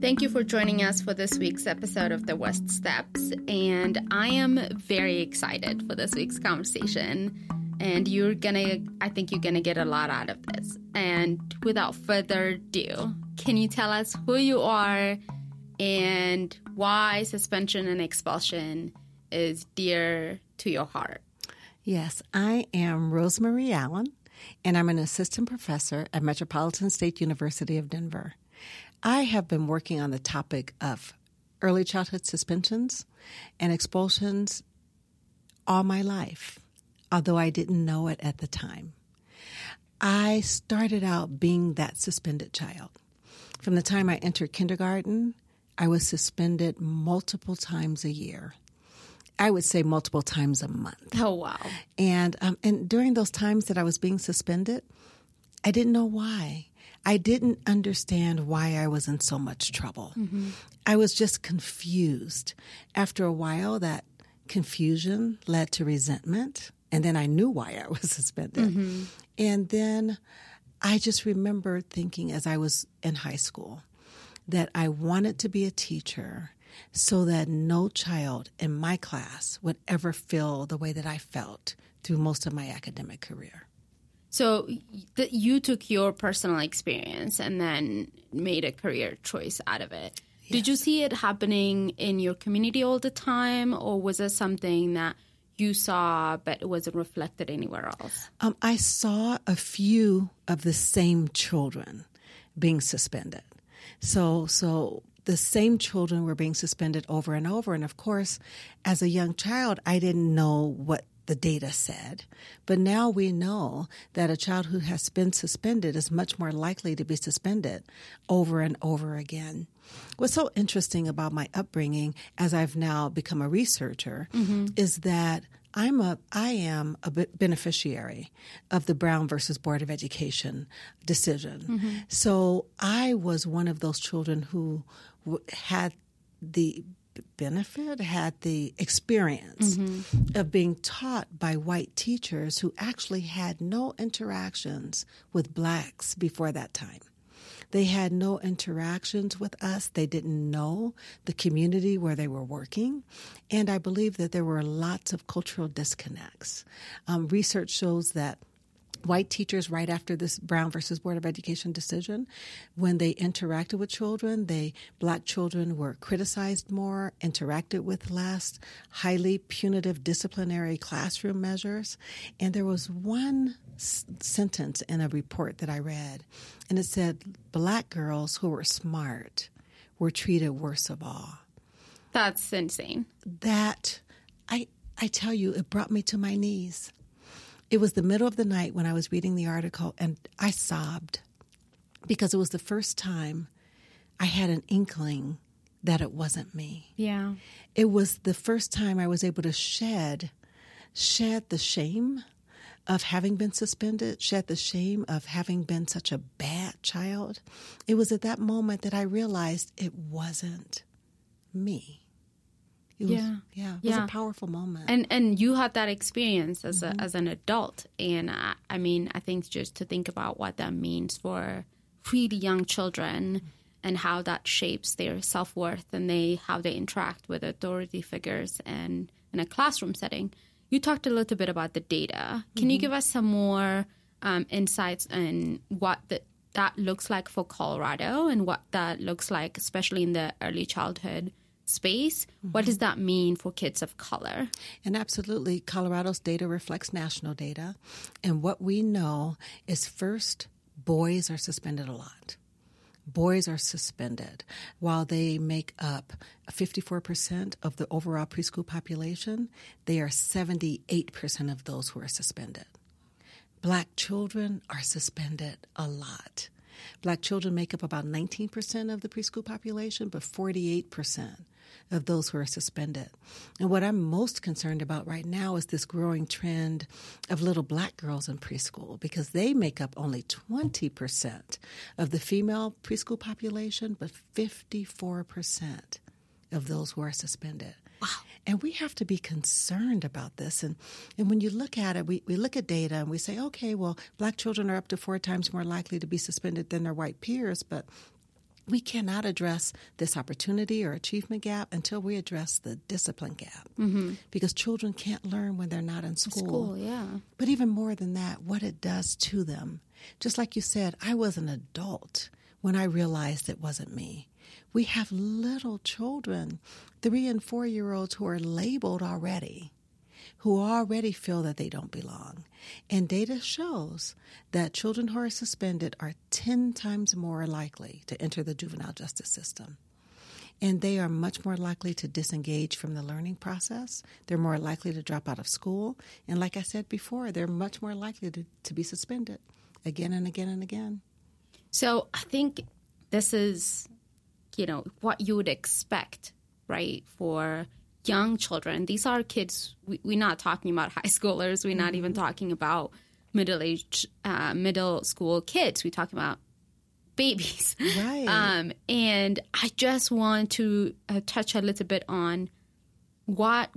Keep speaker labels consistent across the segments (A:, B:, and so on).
A: Thank you for joining us for this week's episode of The West Steps. And I am very excited for this week's conversation. And you're gonna, I think you're gonna get a lot out of this. And without further ado, can you tell us who you are and why suspension and expulsion is dear to your heart?
B: Yes, I am Rosemarie Allen, and I'm an assistant professor at Metropolitan State University of Denver. I have been working on the topic of early childhood suspensions and expulsions all my life, although I didn't know it at the time. I started out being that suspended child. From the time I entered kindergarten, I was suspended multiple times a year. I would say multiple times a month.
A: Oh wow!
B: And um, and during those times that I was being suspended, I didn't know why. I didn't understand why I was in so much trouble. Mm-hmm. I was just confused. After a while, that confusion led to resentment. And then I knew why I was suspended. Mm-hmm. And then I just remember thinking as I was in high school that I wanted to be a teacher so that no child in my class would ever feel the way that I felt through most of my academic career.
A: So th- you took your personal experience and then made a career choice out of it. Did you see it happening in your community all the time, or was it something that you saw but it wasn't reflected anywhere else?
B: Um, I saw a few of the same children being suspended. So, so the same children were being suspended over and over. And of course, as a young child, I didn't know what the data said. But now we know that a child who has been suspended is much more likely to be suspended over and over again. What's so interesting about my upbringing as I've now become a researcher mm-hmm. is that I'm a I am a beneficiary of the Brown versus Board of Education decision. Mm-hmm. So I was one of those children who had the benefit, had the experience mm-hmm. of being taught by white teachers who actually had no interactions with blacks before that time. They had no interactions with us. They didn't know the community where they were working. And I believe that there were lots of cultural disconnects. Um, research shows that white teachers right after this Brown versus Board of Education decision, when they interacted with children, they black children were criticized more, interacted with less, highly punitive disciplinary classroom measures. And there was one s- sentence in a report that I read, and it said black girls who were smart were treated worse of all.
A: That's insane.
B: That I I tell you, it brought me to my knees. It was the middle of the night when I was reading the article, and I sobbed because it was the first time I had an inkling that it wasn't me.
A: Yeah.
B: It was the first time I was able to shed shed the shame of having been suspended, shed the shame of having been such a bad child. It was at that moment that I realized it wasn't me. It was, yeah, yeah, it was a powerful moment.
A: And and you had that experience as mm-hmm. a, as an adult, and I, I, mean, I think just to think about what that means for really young children mm-hmm. and how that shapes their self worth and they how they interact with authority figures and in a classroom setting. You talked a little bit about the data. Can mm-hmm. you give us some more um, insights on what the, that looks like for Colorado and what that looks like, especially in the early childhood? Space. Mm-hmm. What does that mean for kids of color?
B: And absolutely, Colorado's data reflects national data. And what we know is first, boys are suspended a lot. Boys are suspended. While they make up 54% of the overall preschool population, they are 78% of those who are suspended. Black children are suspended a lot. Black children make up about 19% of the preschool population, but 48% of those who are suspended. And what I'm most concerned about right now is this growing trend of little black girls in preschool because they make up only 20% of the female preschool population, but 54% of those who are suspended. Wow. And we have to be concerned about this. And, and when you look at it, we, we look at data and we say, okay, well, black children are up to four times more likely to be suspended than their white peers, but we cannot address this opportunity or achievement gap until we address the discipline gap. Mm-hmm. Because children can't learn when they're not in school.
A: School, yeah.
B: But even more than that, what it does to them. Just like you said, I was an adult when I realized it wasn't me. We have little children, three and four year olds, who are labeled already, who already feel that they don't belong. And data shows that children who are suspended are 10 times more likely to enter the juvenile justice system. And they are much more likely to disengage from the learning process. They're more likely to drop out of school. And like I said before, they're much more likely to, to be suspended again and again and again.
A: So I think this is, you know, what you would expect, right, for young children. These are kids. We, we're not talking about high schoolers. We're not even talking about middle age, uh, middle school kids. We're talking about babies.
B: Right.
A: Um, and I just want to uh, touch a little bit on what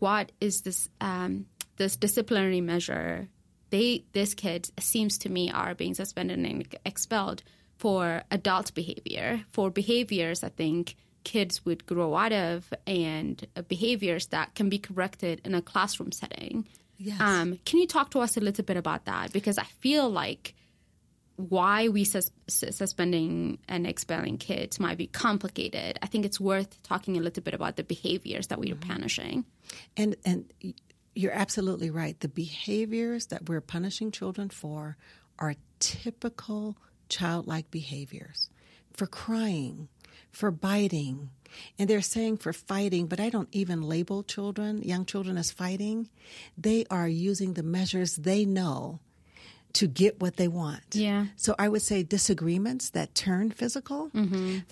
A: what is this um, this disciplinary measure they this kid seems to me are being suspended and expelled for adult behavior for behaviors i think kids would grow out of and uh, behaviors that can be corrected in a classroom setting
B: Yes.
A: um, can you talk to us a little bit about that because i feel like why we sus- suspending and expelling kids might be complicated i think it's worth talking a little bit about the behaviors that we are punishing
B: And and you're absolutely right. The behaviors that we're punishing children for are typical childlike behaviors. For crying, for biting, and they're saying for fighting, but I don't even label children, young children as fighting. They are using the measures they know to get what they want.
A: Yeah.
B: So I would say disagreements that turn physical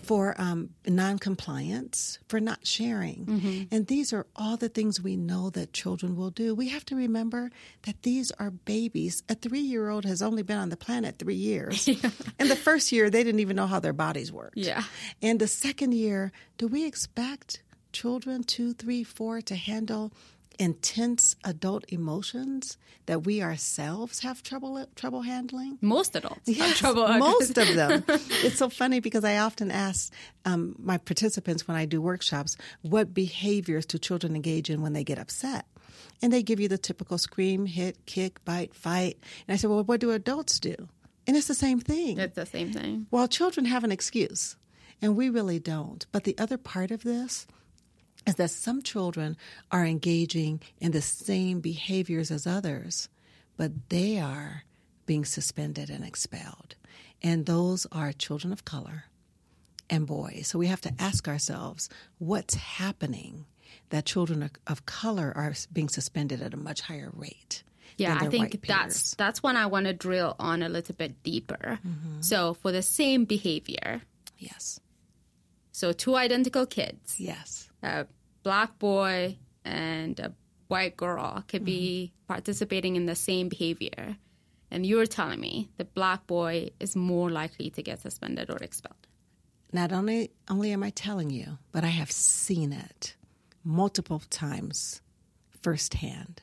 B: for um, non-compliance, for not sharing, and these are all the things we know that children will do. We have to remember that these are babies. A three-year-old has only been on the planet three years, and the first year they didn't even know how their bodies worked.
A: Yeah.
B: And the second year, do we expect children two, three, four to handle intense adult emotions that we ourselves have trouble trouble handling?
A: most adults have
B: Yes,
A: trouble
B: most of them. It's so funny because I often ask um, my participants when I do workshops, what behaviors do children engage in when they get upset? And they give you the typical scream, hit, kick, bite, fight. And I say, well, what do adults do? And it's the same thing.
A: it's the same thing
B: Well, children have an excuse, and we really don't. But the other part of this is that some children are engaging in the same behaviors as others, but they are being suspended and expelled. And those are children of color and boys. So we have to ask ourselves what's happening that children of- color are being suspended at a much higher rate.
A: yeah i think that's that's when i want to drill on a little bit deeper
B: Mm-hmm.
A: so for the same behavior
B: yes,
A: so two identical kids
B: yes,
A: a black boy and a white girl could be participating in the same behavior and you're telling me the black boy is more likely to get suspended or expelled
B: not only only am I telling you, but I have seen it multiple times firsthand.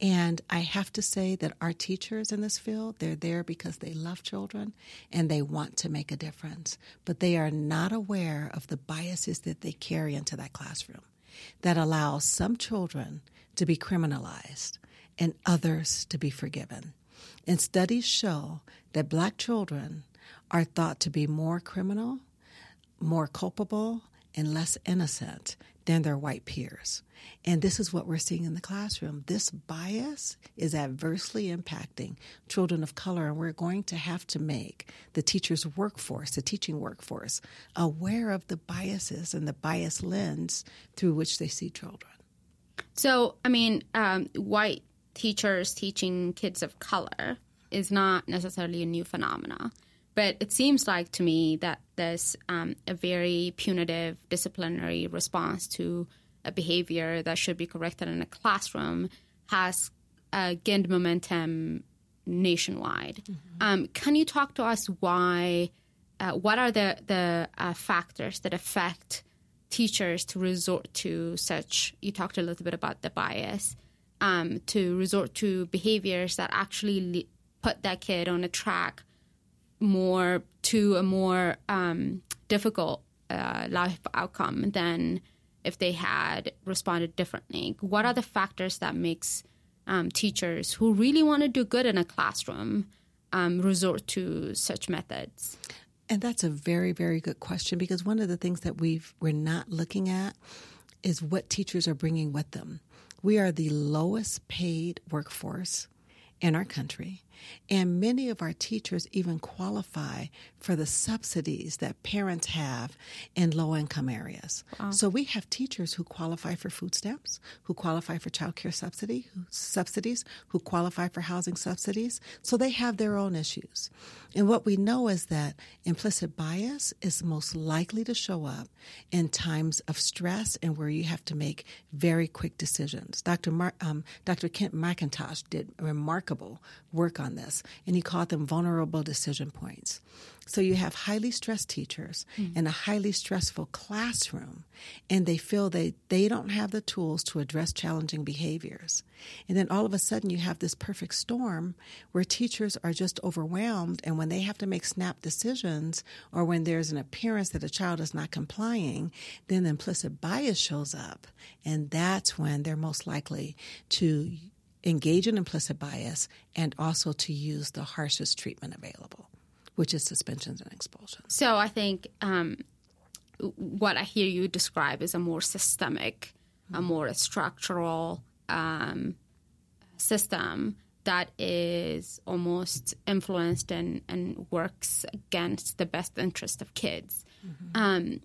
B: And I have to say that our teachers in this field, they're there because they love children and they want to make a difference, but they are not aware of the biases that they carry into that classroom that allow some children to be criminalized and others to be forgiven. And studies show that black children are thought to be more criminal more culpable and less innocent than their white peers. And this is what we're seeing in the classroom. This bias is adversely impacting children of color, and we're going to have to make the teachers' workforce, the teaching workforce, aware of the biases and the bias lens through which they see children.
A: So, I mean, um, white teachers teaching kids of color is not necessarily a new phenomena, but it seems like to me that there's um, a very punitive disciplinary response to a behavior that should be corrected in a classroom has uh, gained momentum nationwide. Um, can you talk to us why? Uh, what are the the uh, factors that affect teachers to resort to such? You talked a little bit about the bias um, to resort to behaviors that actually le- put that kid on a track more to a more um, difficult uh, life outcome than if they had responded differently. What are the factors that makes um, teachers who really want to do good in a classroom um, resort to such methods?
B: And that's a very, very good question because one of the things that we've we're not looking at is what teachers are bringing with them. We are the lowest paid workforce in our country. And many of our teachers even qualify for the subsidies that parents have in low income areas. Wow. So we have teachers who qualify for food stamps, who qualify for child care subsidy, who, subsidies, who qualify for housing subsidies. So they have their own issues. And what we know is that implicit bias is most likely to show up in times of stress and where you have to make very quick decisions. Dr. Mar- um, Dr. Kent McIntosh did remarkable work on this, and he called them vulnerable decision points. So you have highly stressed teachers mm-hmm. in a highly stressful classroom, and they feel they, they don't have the tools to address challenging behaviors. And then all of a sudden you have this perfect storm where teachers are just overwhelmed, and when they have to make snap decisions or when there's an appearance that a child is not complying, then the implicit bias shows up, and that's when they're most likely to engage in implicit bias, and also to use the harshest treatment available, which is suspensions and expulsions.
A: So I think um, what I hear you describe is a more systemic, mm-hmm. a more structural um, system that is almost influenced and, and works against the best interest of kids. Mm-hmm. Um,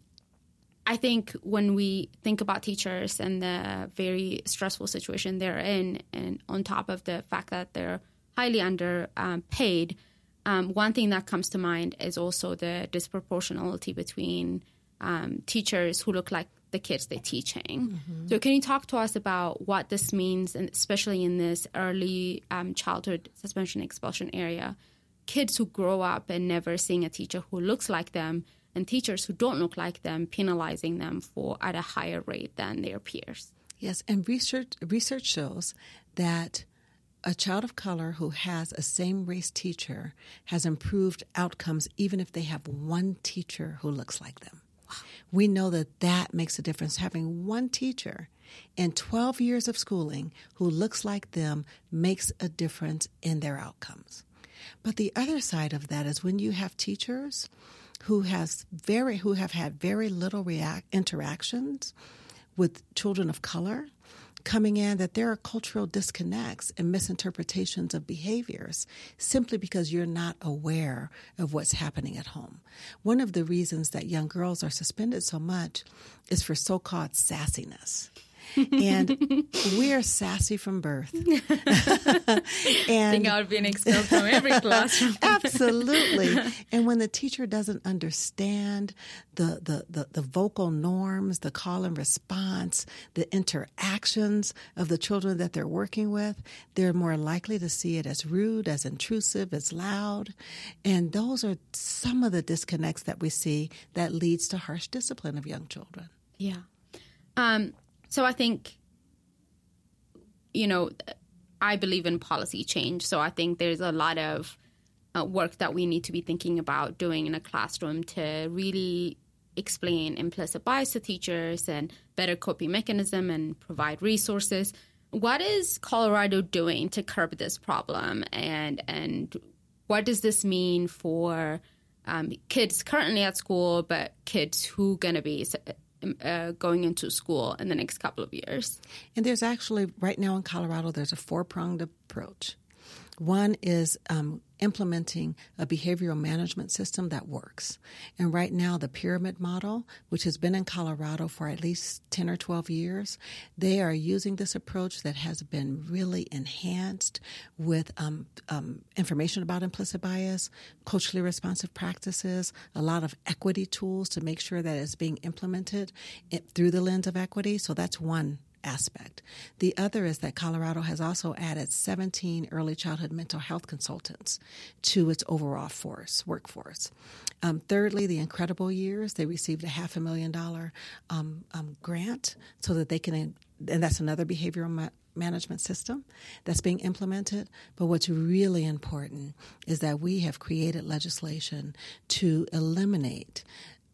A: I think when we think about teachers and the very stressful situation they're in, and on top of the fact that they're highly underpaid, um, um, one thing that comes to mind is also the disproportionality between um, teachers who look like the kids they're teaching. Mm-hmm. So, can you talk to us about what this means, and especially in this early um, childhood suspension expulsion area? Kids who grow up and never seeing a teacher who looks like them and teachers who don't look like them, penalizing them for at a higher rate than their peers.
B: Yes, and research research shows that a child of color who has a same race teacher has improved outcomes even if they have one teacher who looks like them. We know that that makes a difference. Having one teacher in 12 years of schooling who looks like them makes a difference in their outcomes. But the other side of that is when you have teachers who has very who have had very little react, interactions with children of color coming in that there are cultural disconnects and misinterpretations of behaviors simply because you're not aware of what's happening at home. One of the reasons that young girls are suspended so much is for so-called sassiness and we're sassy from birth. and
A: I think I would be an expelled from every classroom.
B: absolutely. And when the teacher doesn't understand the, the, the, the vocal norms, the call and response, the interactions of the children that they're working with, they're more likely to see it as rude, as intrusive, as loud. And those are some of the disconnects that we see that leads to harsh discipline of young children.
A: Yeah. Um, so I think, you know, I believe in policy change. So I think there's a lot of uh, work that we need to be thinking about doing in a classroom to really explain implicit bias to teachers and better coping mechanism and provide resources. What is Colorado doing to curb this problem, and and what does this mean for um, kids currently at school, but kids who going to be uh, going into school in the next couple of years.
B: And there's actually, right now in Colorado, there's a four pronged approach. One is um, implementing a behavioral management system that works. And right now, the pyramid model, which has been in Colorado for at least 10 or 12 years, they are using this approach that has been really enhanced with um, um, information about implicit bias, culturally responsive practices, a lot of equity tools to make sure that it's being implemented through the lens of equity. So that's one aspect. The other is that Colorado has also added 17 early childhood mental health consultants to its overall force workforce. Um, thirdly, the incredible years they received a half a million dollar um, um, grant so that they can, and that's another behavioral ma- management system that's being implemented. But what's really important is that we have created legislation to eliminate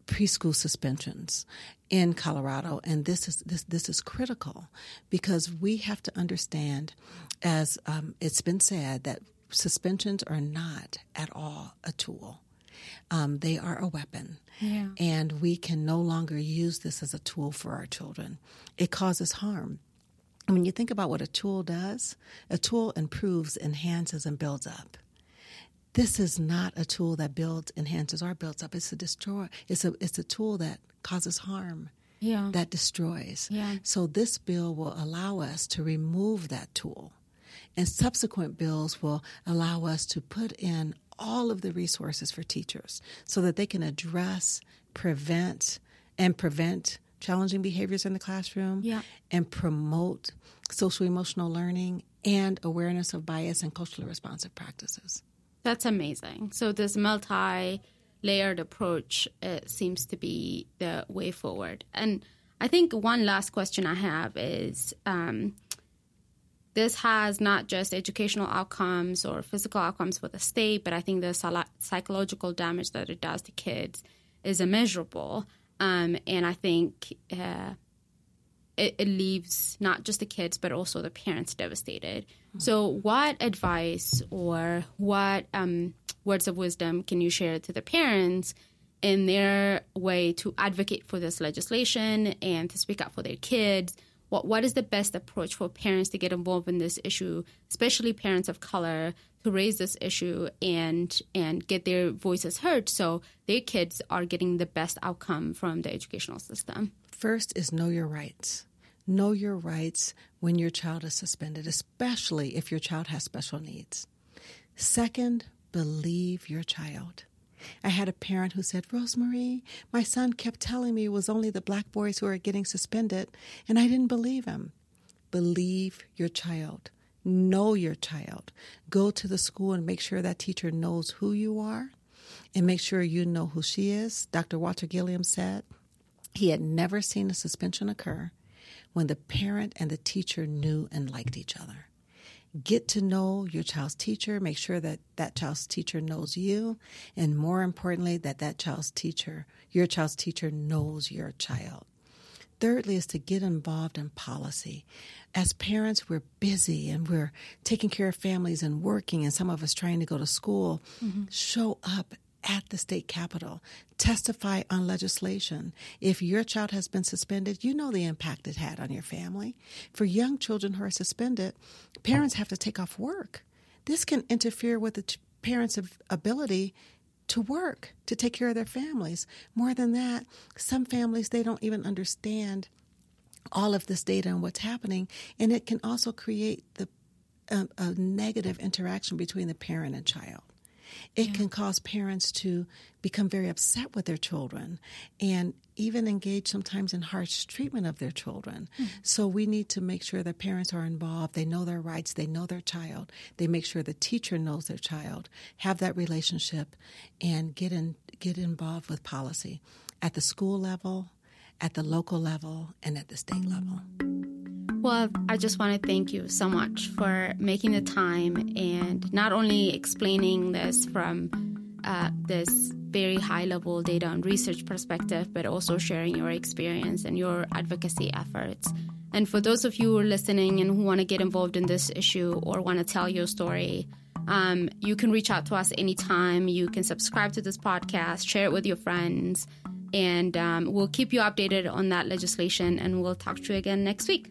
B: preschool suspensions in Colorado, and this is this this is critical because we have to understand, as um, it's been said, that suspensions are not at all a tool. Um, they are a weapon.
A: Yeah.
B: And we can no longer use this as a tool for our children. It causes harm. When you think about what a tool does, a tool improves, enhances, and builds up. This is not a tool that builds, enhances, or builds up. It's a destroy. It's a it's a tool that causes harm.
A: Yeah.
B: That destroys.
A: Yeah.
B: So this bill will allow us to remove that tool, and subsequent bills will allow us to put in all of the resources for teachers so that they can address, prevent, and prevent challenging behaviors in the classroom
A: Yeah.
B: and promote social emotional learning and awareness of bias and culturally responsive practices.
A: That's amazing. So this multi-layered approach seems to be the way forward. And I think one last question I have is um, this has not just educational outcomes or physical outcomes for the state, but I think the psychological damage that it does to kids is immeasurable. Um, and I think uh, it, it leaves not just the kids but also the parents devastated. So, what advice or what um, words of wisdom can you share to the parents in their way to advocate for this legislation and to speak up for their kids? What what is the best approach for parents to get involved in this issue, especially parents of color, to raise this issue and and get their voices heard so their kids are getting the best outcome from the educational system?
B: First is know your rights. Know your rights when your child is suspended, especially if your child has special needs. Second, believe your child. I had a parent who said, Rosemarie, my son kept telling me it was only the black boys who are getting suspended, and I didn't believe him. Believe your child. Know your child. Go to the school and make sure that teacher knows who you are and make sure you know who she is. Dr. Walter Gilliam said he had never seen a suspension occur when the parent and the teacher knew and liked each other. Get to know your child's teacher, make sure that that child's teacher knows you, and more importantly, that that child's teacher, your child's teacher, knows your child. Thirdly, is to get involved in policy. As parents, we're busy and we're taking care of families and working, and some of us trying to go to school. Mm-hmm. Show up at the state capitol. Testify on legislation. If your child has been suspended, you know the impact it had on your family. For young children who are suspended, parents have to take off work. This can interfere with the ch- parents' ability to work, to take care of their families. More than that, some families, they don't even understand all of this data and what's happening, and it can also create the um, a negative interaction between the parent and child. It can cause parents to become very upset with their children and even engage sometimes in harsh treatment of their children. Hmm. So we need to make sure that parents are involved. They know their rights. They know their child. They make sure the teacher knows their child. Have that relationship and get in get involved with policy at the school level, at the local level, and at the state mm. level.
A: Well, I just want to thank you so much for making the time and not only explaining this from uh, this very high level data and research perspective, but also sharing your experience and your advocacy efforts. And for those of you who are listening and who want to get involved in this issue or want to tell your story, um, you can reach out to us anytime. You can subscribe to this podcast, share it with your friends, and um, we'll keep you updated on that legislation. And we'll talk to you again next week.